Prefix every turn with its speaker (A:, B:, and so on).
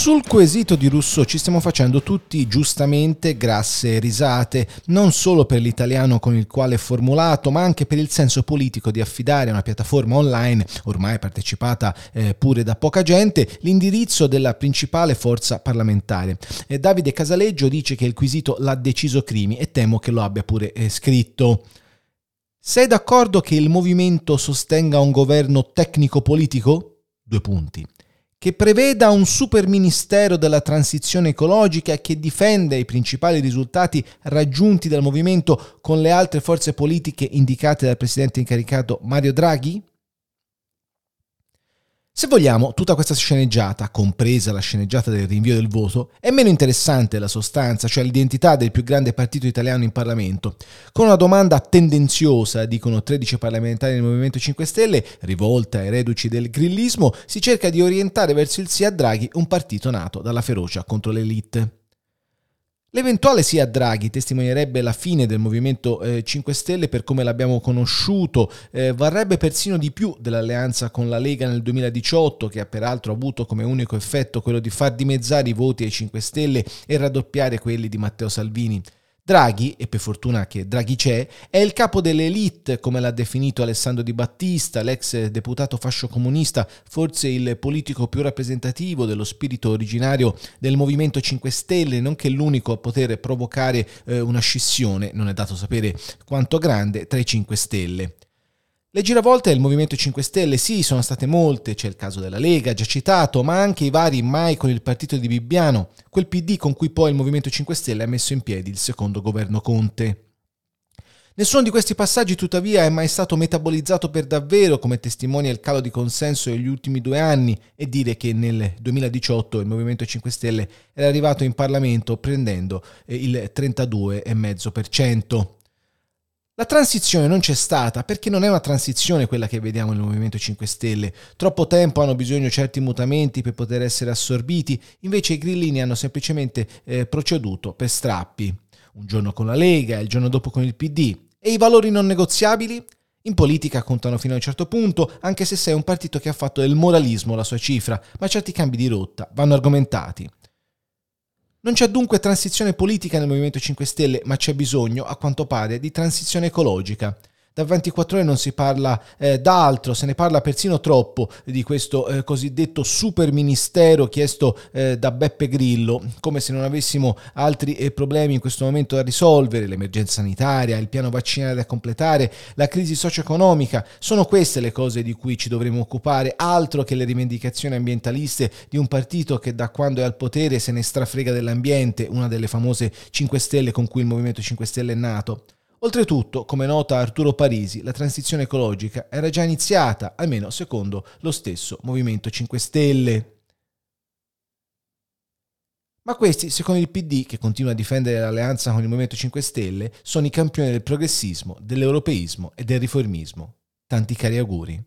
A: Sul quesito di Rousseau ci stiamo facendo tutti giustamente grasse risate, non solo per l'italiano con il quale è formulato, ma anche per il senso politico di affidare a una piattaforma online, ormai partecipata eh, pure da poca gente, l'indirizzo della principale forza parlamentare. Eh, Davide Casaleggio dice che il quesito l'ha deciso Crimi e temo che lo abbia pure eh, scritto. Sei d'accordo che il movimento sostenga un governo tecnico-politico? Due punti che preveda un super ministero della transizione ecologica che difenda i principali risultati raggiunti dal movimento con le altre forze politiche indicate dal presidente incaricato Mario Draghi? Se vogliamo, tutta questa sceneggiata, compresa la sceneggiata del rinvio del voto, è meno interessante la sostanza, cioè l'identità del più grande partito italiano in Parlamento. Con una domanda tendenziosa, dicono 13 parlamentari del Movimento 5 Stelle, rivolta ai reduci del grillismo, si cerca di orientare verso il sì a Draghi un partito nato dalla ferocia contro l'elite. L'eventuale sì a Draghi testimonierebbe la fine del Movimento eh, 5 Stelle per come l'abbiamo conosciuto, eh, varrebbe persino di più dell'alleanza con la Lega nel 2018 che ha peraltro avuto come unico effetto quello di far dimezzare i voti ai 5 Stelle e raddoppiare quelli di Matteo Salvini. Draghi, e per fortuna che Draghi c'è, è il capo dell'elite, come l'ha definito Alessandro Di Battista, l'ex deputato fascio comunista, forse il politico più rappresentativo dello spirito originario del Movimento 5 Stelle, nonché l'unico a poter provocare eh, una scissione, non è dato sapere quanto grande, tra i 5 Stelle. Le giravolte del Movimento 5 Stelle sì, sono state molte, c'è il caso della Lega, già citato, ma anche i vari mai con il partito di Bibbiano, quel PD con cui poi il Movimento 5 Stelle ha messo in piedi il secondo governo Conte. Nessuno di questi passaggi tuttavia è mai stato metabolizzato per davvero come testimonia il calo di consenso negli ultimi due anni e dire che nel 2018 il Movimento 5 Stelle era arrivato in Parlamento prendendo eh, il 32,5%. La transizione non c'è stata perché non è una transizione quella che vediamo nel Movimento 5 Stelle. Troppo tempo hanno bisogno certi mutamenti per poter essere assorbiti, invece i grillini hanno semplicemente eh, proceduto per strappi. Un giorno con la Lega, il giorno dopo con il PD. E i valori non negoziabili? In politica contano fino a un certo punto, anche se sei un partito che ha fatto del moralismo la sua cifra, ma certi cambi di rotta vanno argomentati. Non c'è dunque transizione politica nel Movimento 5 Stelle, ma c'è bisogno, a quanto pare, di transizione ecologica da 24 ore non si parla eh, d'altro, se ne parla persino troppo di questo eh, cosiddetto super ministero chiesto eh, da Beppe Grillo, come se non avessimo altri eh, problemi in questo momento da risolvere, l'emergenza sanitaria, il piano vaccinale da completare, la crisi socio-economica, sono queste le cose di cui ci dovremo occupare, altro che le rivendicazioni ambientaliste di un partito che da quando è al potere se ne strafrega dell'ambiente, una delle famose 5 Stelle con cui il Movimento 5 Stelle è nato. Oltretutto, come nota Arturo Parisi, la transizione ecologica era già iniziata, almeno secondo lo stesso Movimento 5 Stelle. Ma questi, secondo il PD, che continua a difendere l'alleanza con il Movimento 5 Stelle, sono i campioni del progressismo, dell'europeismo e del riformismo. Tanti cari auguri.